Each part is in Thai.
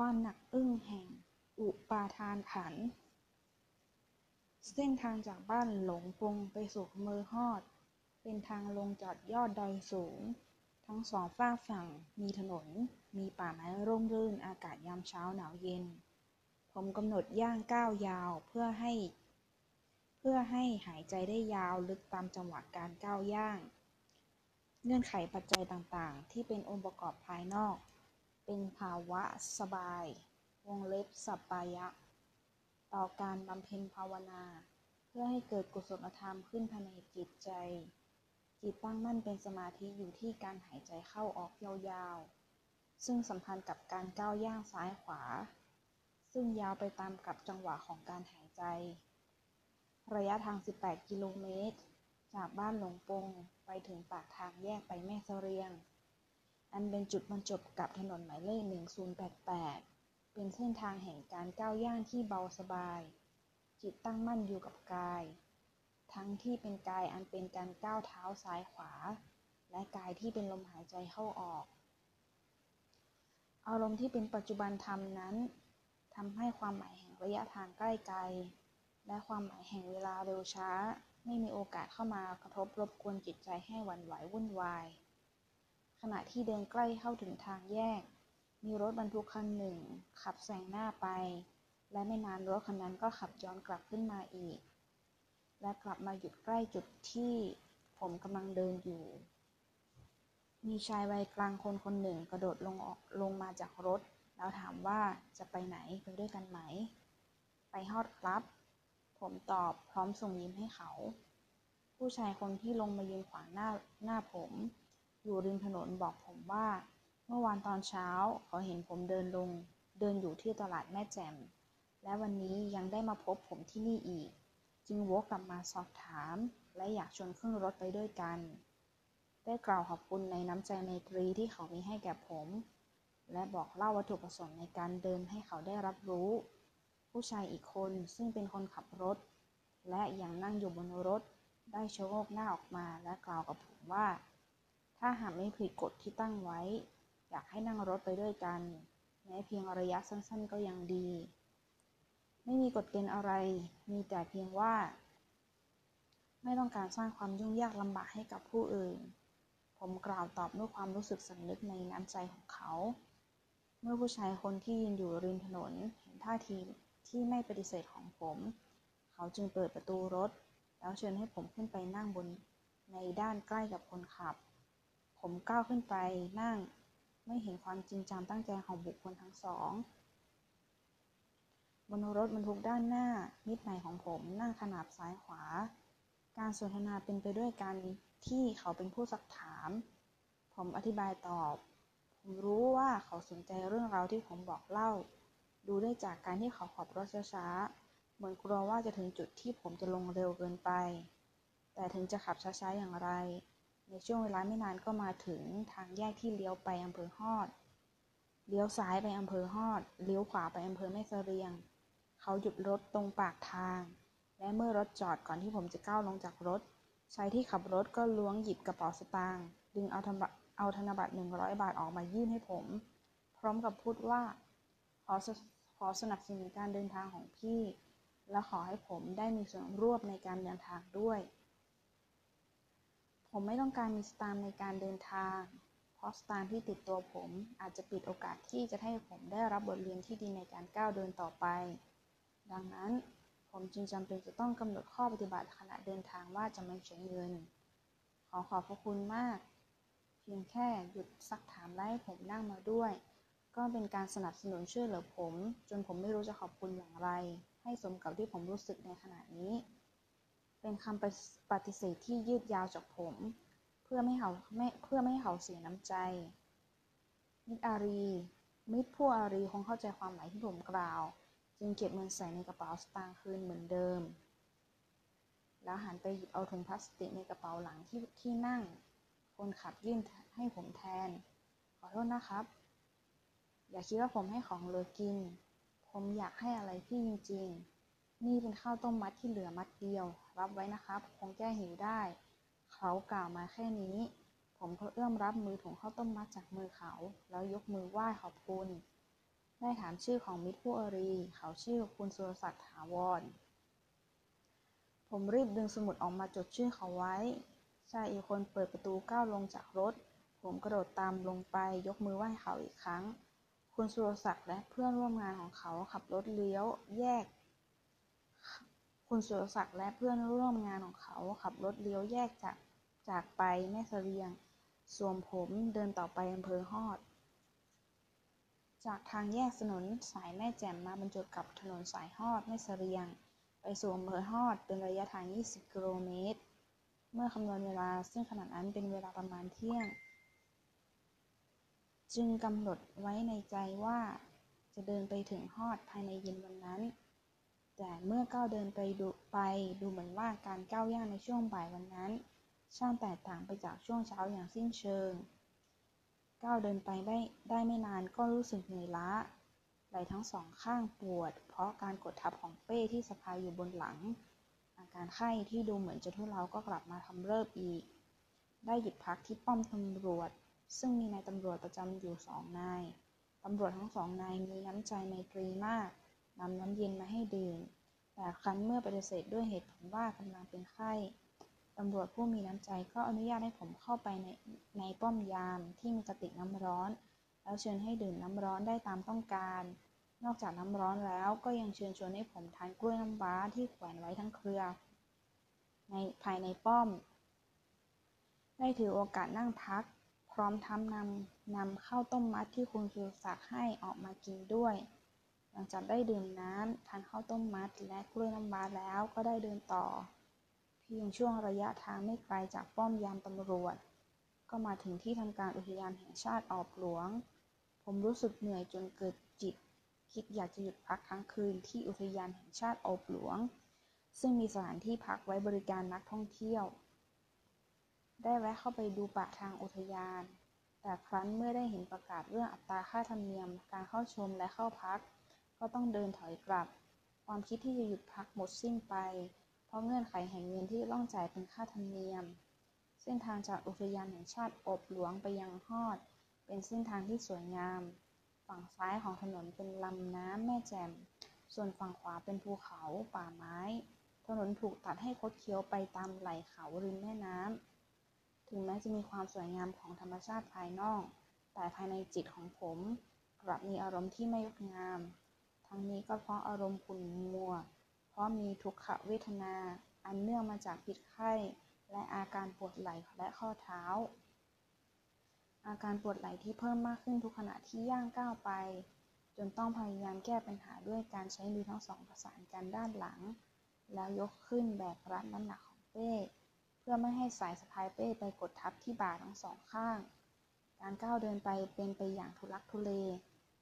ความหนักอึ้งแห่งอุปาทานขัน เส้นทางจากบ้านหลงปงไปสู่เมอฮอด เป็นทางลงจากยอดดอยสูง ทั้งสองฝากฝั่งมีถนน มีป่าไม้ร่มรื่นอากาศยามเช้าหนาวเย็น ผมกำหนดย่างก้าวยาวเพื่อให้ เพื่อให้หายใจได้ยาวลึกตามจังหวะการก้าวย่าง เงื่อนไขปัจจัยต่างๆ ที่เป็นองค์ประกอบภายนอก เป็นภาวะสบาย วงเล็บสัปปายะ ต่อการบำเพ็ญภาวนา เพื่อให้เกิดกุศลธรรมขึ้นภายในจิตใจ จิตตั้งมั่นเป็นสมาธิอยู่ที่การหายใจเข้าออกยาวๆ ซึ่งสัมพันธ์กับการก้าวย่างซ้ายขวา ซึ่งยาวไปตามกับจังหวะของการหายใจ ระยะทาง 18 กิโลเมตร จากบ้านหลงปงไปถึงปากทางแยกไปแม่เสเรียง อันเป็นจุดบรรจบกับถนนหมายเลข 1088 เป็นเส้นทางแห่งการก้าวย่างที่เบาสบาย จิตตั้งมั่นอยู่กับกาย ทั้งที่เป็นกายอันเป็นการก้าวเท้าซ้ายขวา และกายที่เป็นลมหายใจเข้าออก อารมณ์ที่เป็นปัจจุบันธรรมนั้นทำให้ความหมายแห่งระยะทางใกล้ไกล และความหมายแห่งเวลาเร็วช้า ไม่มีโอกาสเข้ามากระทบรบกวนจิตใจให้หวั่นไหววุ่นวาย ณะที่เดินใกล้เข้าถึงทางแยก มีรถบรรทุกคันหนึ่ง ขับแซงหน้าไป และไม่นานรถคันนั้นก็ขับย้อนกลับขึ้นมาอีก และกลับมาหยุดใกล้จุดที่ผมกำลังเดินอยู่ มีชายวัยกลางคนคนหนึ่งกระโดดลงออกลงมาจากรถ แล้วถามว่าจะไปไหนไปด้วยกันไหม ไปฮอดครับ ผมตอบพร้อมส่งยิ้มให้เขา ผู้ชายคนที่ลงมายืนขวางหน้าหน้าผม อยู่ริมถนนบอกผมว่า เมื่อวานตอนเช้าเขาเห็นผมเดินลง เดินอยู่ที่ตลาดแม่แจ่ม และวันนี้ยังได้มาพบผมที่นี่อีก จึงวกกลับมาสอบถาม และอยากชวนขึ้นรถไปด้วยกัน ได้กล่าวขอบคุณในน้ำใจในตรีที่เขามีให้แก่ผม และบอกเล่าวัตถุประสงค์ในการเดินให้เขาได้รับรู้ ผู้ชายอีกคนซึ่งเป็นคนขับรถ และยังนั่งอยู่บนรถได้ชะโงกหน้าออกมาและกล่าวกับผมว่า ถ้าหากไม่ผิดกฎที่ตั้งไว้ อยากให้นั่งรถไปด้วยกัน แม้เพียงระยะสั้นๆ ก็ยังดี ไม่มีกฎเกณฑ์อะไร มีแต่เพียงว่า ไม่ต้องการสร้างความยุ่งยากลำบากให้กับผู้อื่น ผมกล่าวตอบด้วยความรู้สึกสำนึกในน้ำใจของเขา เมื่อผู้ชายคนที่ยืนอยู่ริมถนนเห็นท่าทีที่ไม่ปฏิเสธของผม เขาจึงเปิดประตูรถ แล้วเชิญให้ผมขึ้นไปนั่งบนในด้านใกล้กับคนขับ ผมก้าวขึ้นไปนั่ง ไม่เห็นความจริงจังตั้งใจของบุคคลทั้งสองบนรถบรรทุกด้านหน้ามิตรใหม่ของผมนั่งขนาบซ้ายขวา การสนทนาเป็นไปด้วยการที่เขาเป็นผู้สักถาม ผมอธิบายตอบ ผมรู้ว่าเขาสนใจเรื่องราวที่ผมบอกเล่า ดูได้จากการที่เขาขับรถช้าๆเหมือนกลัวว่าจะถึงจุดที่ผมจะลงเร็วเกินไป แต่ถึงจะขับช้าๆอย่างไร ในช่วงเวลาไม่นานก็มาถึงทางแยกที่เลี้ยวไปอำเภอฮอด เลี้ยวซ้ายไปอำเภอฮอด เลี้ยวขวาไปอำเภอแม่เสเรียง เขาหยุดรถตรงปากทาง และเมื่อรถจอดก่อนที่ผมจะก้าวลงจากรถ ชายที่ขับรถก็ล้วงหยิบกระเป๋าสตางค์ ดึงเอาธนบัตรเอาธนบัตรหนึ่งร้อยบาทออกมายื่นให้ผม พร้อมกับพูดว่า ขอสขอสนับสนุนการเดินทางของพี่ และขอให้ผมได้มีส่วนร่วมในการเดินทางด้วย ผมไม่ต้องการมีสตางค์ในการเดินทาง เพราะสตางค์ที่ติดตัวผมอาจจะปิดโอกาสที่จะให้ผมได้รับบทเรียนที่ดีในการก้าวเดินต่อไป ดังนั้นผมจึงจำเป็นจะต้องกำหนดข้อปฏิบัติขณะเดินทางว่าจะไม่ใช้เงิน ขอขอบพระคุณมาก เพียงแค่หยุดซักถามและให้ผมนั่งมาด้วย ก็เป็นการสนับสนุนช่วยเหลือผม จนผมไม่รู้จะขอบคุณอย่างไร ให้สมกับที่ผมรู้สึกในขณะนี้ เป็นคำปฏิเสธที่ยืดยาวจากผม เพื่อไม่ให้เขาไม่เพื่อไม่ให้เขาเสียน้ำใจ มิตรอารี มิตรผู้อารีคงเข้าใจความหมายที่ผมกล่าว จึงเก็บเงินใส่ในกระเป๋าสตางค์คืนเหมือนเดิม แล้วหันไปหยิบเอาถุงพลาสติกในกระเป๋าหลังที่ที่นั่ง คนขับยื่นให้ผมแทน ขอโทษนะครับ อย่าคิดว่าผมให้ของเหลือกิน ผมอยากให้อะไรพี่จริงๆ นี่เป็นข้าวต้มมัดที่เหลือมัดเดียว รับไว้นะครับ คงแก้หิวได้ เขากล่าวมาแค่นี้ ผมก็เอื้อมรับมือถุงข้าวต้มมัดจากมือเขา แล้วยกมือไหว้ขอบคุณ ได้ถามชื่อของมิตรผู้อรี เขาชื่อคุณสุรศักดิ์ถาวร ผมรีบดึงสมุดออกมาจดชื่อเขาไว้ ชายอีกคนเปิดประตูก้าวลงจากรถ ผมกระโดดตามลงไปยกมือไหว้เขาอีกครั้ง คุณสุรศักดิ์และเพื่อนร่วมงานของเขาขับรถเลี้ยว แยก คุณสุรศักดิ์และเพื่อนร่วมงานของเขาขับรถเลี้ยวแยกจากจากไปแม่เสรียง สวนผมเดินต่อไปอำเภอฮอด จากทางแยกถนนสายแม่แจ่มมาบรรจบกับถนนสายฮอดแม่เสรียง ไปสู่อำเภอฮอดเป็นระยะทาง 20 กิโลเมตร เมื่อคำนวณเวลาซึ่งขณะนั้นเป็นเวลาประมาณเที่ยง จึงกำหนดไว้ในใจว่าจะเดินไปถึงฮอดภายในเย็นวันนั้น แต่เมื่อก้าวเดินไปดูไปดูเหมือนว่าการก้าวย่างในช่วงบ่ายวันนั้น ช่างแตกต่างไปจากช่วงเช้าอย่างสิ้นเชิง ก้าวเดินไปได้ได้ไม่นานก็รู้สึกเหนื่อยล้าไหล่ทั้งสองข้างปวด เพราะการกดทับของเป้ที่สะพายอยู่บนหลัง อาการไข้ที่ดูเหมือนจะทุเลาก็กลับมาทำเริบอีก ได้หยุดพักที่ป้อมตำรวจ ซึ่งมีนายตำรวจประจำอยู่สองนายตำรวจทั้งสองนายมีน้ำใจไมตรีมาก นำน้ำเย็นมาให้ดื่ม แต่ครั้นเมื่อปฏิเสธด้วยเหตุผลว่ากำลังเป็นไข้ตำรวจผู้มีน้ำใจก็อนุญาตให้ผมเข้าไปในในป้อมยามที่มีกระติกน้ำร้อน แล้วเชิญให้ดื่มน้ำร้อนได้ตามต้องการ นอกจากน้ำร้อนแล้วก็ยังเชิญชวนให้ผมทานกล้วยน้ำว้าที่แขวนไว้ทั้งเครือ ในภายในป้อม ได้ถือโอกาสนั่งพัก พร้อมทั้งนำนำข้าวต้มมัดที่คุณสุรศักดิ์ให้ออกมากินด้วย ลังจากได้ดื่มน้ำทานข้าวต้มมัด และกล้วยน้ำว้าแล้วก็ได้เดินต่อ เพียงช่วงระยะทางไม่ไกลจากป้อมยามตำรวจ ก็มาถึงที่ทำการอุทยานแห่งชาติออบหลวง ผมรู้สึกเหนื่อยจนเกิดจิต คิดอยากจะหยุดพักทั้งคืนที่อุทยานแห่งชาติออบหลวง ซึ่งมีสถานที่พักไว้บริการนักท่องเที่ยว ได้แวะเข้าไปดูปาทางอุทยาน แต่ครั้นเมื่อได้เห็นประกาศเรื่องอัตราค่าธรรมเนียมการเข้าชมและเข้าพัก ก็ต้องเดินถอยกลับ ความคิดที่จะหยุดพักหมดสิ้นไป เพราะเงื่อนไขแห่งเงินที่ต้องจ่ายเป็นค่าธรรมเนียม เส้นทางจากอุทยานแห่งชาติอบหลวงไปยังฮอด เป็นเส้นทางที่สวยงาม ฝั่งซ้ายของถนนเป็นลำน้ำแม่แจ่ม ส่วนฝั่งขวาเป็นภูเขาป่าไม้ ถนนถูกตัดให้คดเคี้ยวไปตามไหล่เขาริมแม่น้ำ ถึงแม้จะมีความสวยงามของธรรมชาติภายนอก แต่ภายในจิตของผมกลับมีอารมณ์ที่ไม่งดงาม ทั้งนี้ก็เพราะอารมณ์ขุ่นมัว เพราะมีทุกขเวทนา อันเนื่องมาจากพิษไข้ และอาการปวดไหล่และข้อเท้า อาการปวดไหล่ที่เพิ่มมากขึ้นทุกขณะที่ย่างก้าวไป จนต้องพยายามแก้ปัญหาด้วยการใช้มือทั้งสองประสานกันด้านหลัง แล้วยกขึ้นแบกรับน้ำหนักของเป้เพื่อไม่ให้สายสะพายเป้ไปกดทับที่บ่าทั้งสองข้าง การก้าวเดินไปเป็นไปอย่างทุลักทุเล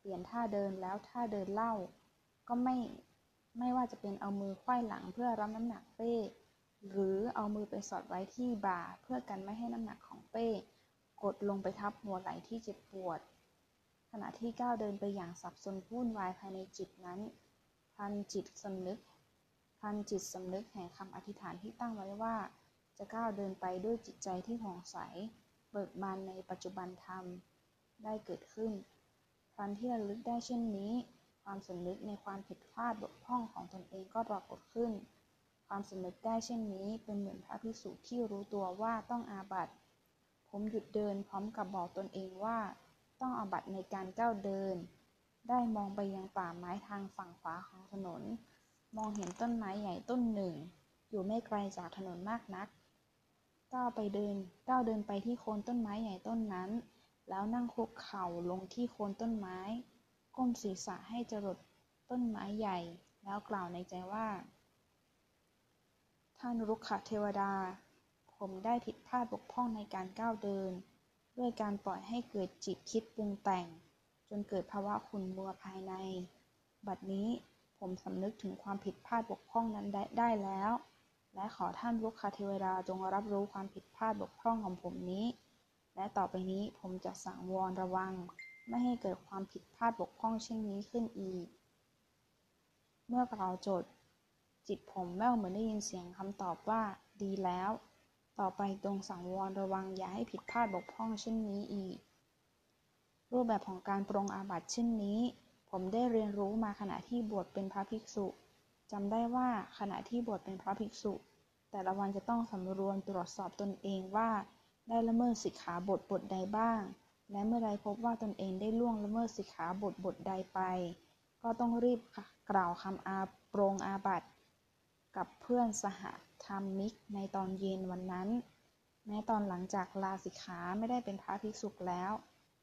เปลี่ยนท่าเดินแล้วท่าเดินเล่า ก็ไม่ไม่ว่าจะเป็นเอามือไขว้หลังเพื่อรับน้ำหนักเป้ หรือเอามือไปสอดไว้ที่บ่าเพื่อกันไม่ให้น้ำหนักของเป้ กดลงไปทับหัวไหล่ที่เจ็บปวด ขณะที่ก้าวเดินไปอย่างสับสนวุ่นวายภายในจิตนั้น พันจิตสำนึก พันจิตสำนึกแห่งคำอธิษฐานที่ตั้งไว้ว่า จะก้าวเดินไปด้วยจิตใจที่ผ่องใส เบิกบานในปัจจุบันธรรมได้เกิดขึ้น พลันที่ระลึกได้เช่นนี้ ความสำนึกในความผิดพลาดบกพร่องของตนเองก็ปรากฏขึ้น ความสำนึกได้เช่นนี้เป็นเหมือนพระภิกษุที่รู้ตัวว่าต้องอาบัติผมหยุดเดินพร้อมกับบอกตนเองว่า ต้องอาบัติในการก้าวเดิน ได้มองไปยังป่าไม้ทางฝั่งขวาของถนน มองเห็นต้นไม้ใหญ่ต้นหนึ่ง อยู่ไม่ไกลจากถนนมากนักก้าวไปเดินก้าวเดินไปที่โคนต้นไม้ใหญ่ต้นนั้น แล้วนั่งคุกเข่าลงที่โคนต้นไม้ ก้มศีรษะให้จรดต้นไม้ใหญ่ แล้วกล่าวในใจว่า ท่านรุกขเทวดา ผมได้ผิดพลาดบกพร่องในการก้าวเดิน ด้วยการปล่อยให้เกิดจิตคิดปรุงแต่ง จนเกิดภาวะขุ่นมัวภายใน บัดนี้ผมสำนึกถึงความผิดพลาดบกพร่องนั้นได้ได้แล้ว และขอท่านรุกขเทวดาจงรับรู้ความผิดพลาดบกพร่องของผมนี้ และต่อไปนี้ผมจะสังวรระวัง ไม่ให้เกิดความผิดพลาดบกพร่องเช่นนี้ขึ้นอีก เมื่อกล่าวจบจิตผมแว่วเหมือนได้ยินเสียงคำตอบว่า ดีแล้ว ต่อไปตรงสังวรระวังอย่าให้ผิดพลาดบกพร่องเช่นนี้อีก รูปแบบของการปรงอาบัติเช่นนี้ ผมได้เรียนรู้มาขณะที่บวชเป็นพระภิกษุจำได้ว่าขณะที่บวชเป็นพระภิกษุ แต่ละวันจะต้องสำรวมตรวจสอบตนเองว่า ได้ละเมิดสิกขาบทบทใดบ้าง และเมื่อใดพบว่าตนเองได้ล่วงละเมิดสิกขาบทบทใดไป ก็ต้องรีบกล่าวคำอาโปรงอาบัติกับเพื่อนสหธรรมิกในตอนเย็นวันนั้น แม้ตอนหลังจากลาสิกขาไม่ได้เป็นพระภิกษุแล้ว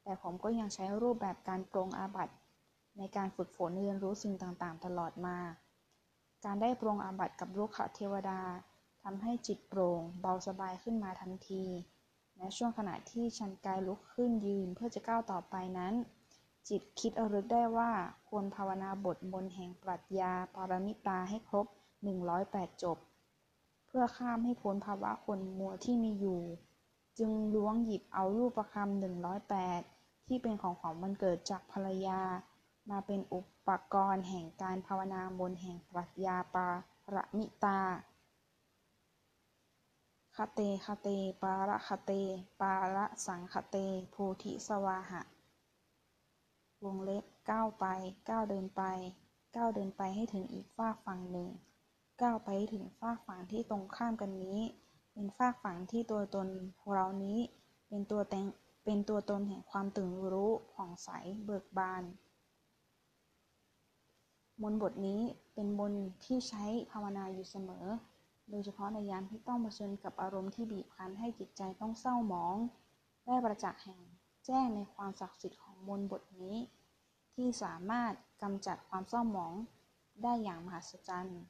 แต่ผมก็ยังใช้รูปแบบการปรงอาบัติในการฝึกฝนเรียนรู้สิ่งต่างๆ ตลอดมา การได้ปรงอาบัติกับลูกขเทวดาทำให้จิตโปร่งเบาสบายขึ้นมาทันที แม้ช่วงขณะที่ชันกายลุกขึ้นยืนเพื่อจะก้าวต่อไปนั้น จิตคิดระลึกได้ว่าควรภาวนาบทมนแห่งปรัชญาปรมิตาให้ครบ 108 จบ เพื่อข้ามให้พ้นภาวะคนมัวที่มีอยู่ จึงล้วงหยิบเอารูปประคำ108 ที่เป็นของของมันเกิดจากภรรยา มาเป็นอุปกรณ์แห่งการภาวนามนแห่งปรัชญาปารมิตา คเตคเต ปาระคเต ปาระสังคเต โพธิสวาหะ วงเล็บก้าวไปก้าวเดินไปก้าวเดินไปให้ถึงอีกฝากฝั่งหนึ่งก้าวไปถึงฝากฝั่งที่ตรงข้ามกันนี้ เป็นฝากฝั่งที่ตัวตนเรานี้ เป็นตัวแตงเป็นตัวตนแห่งความตื่นรู้ผ่องใสเบิกบานมนบทนี้เป็นมนที่ใช้ภาวนาอยู่เสมอ โดยเฉพาะในยามที่ต้องเผชิญกับอารมณ์ที่บีบคั้นให้จิตใจต้องเศร้าหมอง ได้ประจักษ์แห่งแจ้งในความศักดิ์สิทธิ์ของมนต์บทนี้ ที่สามารถกำจัดความเศร้าหมองได้อย่างมหัศจรรย์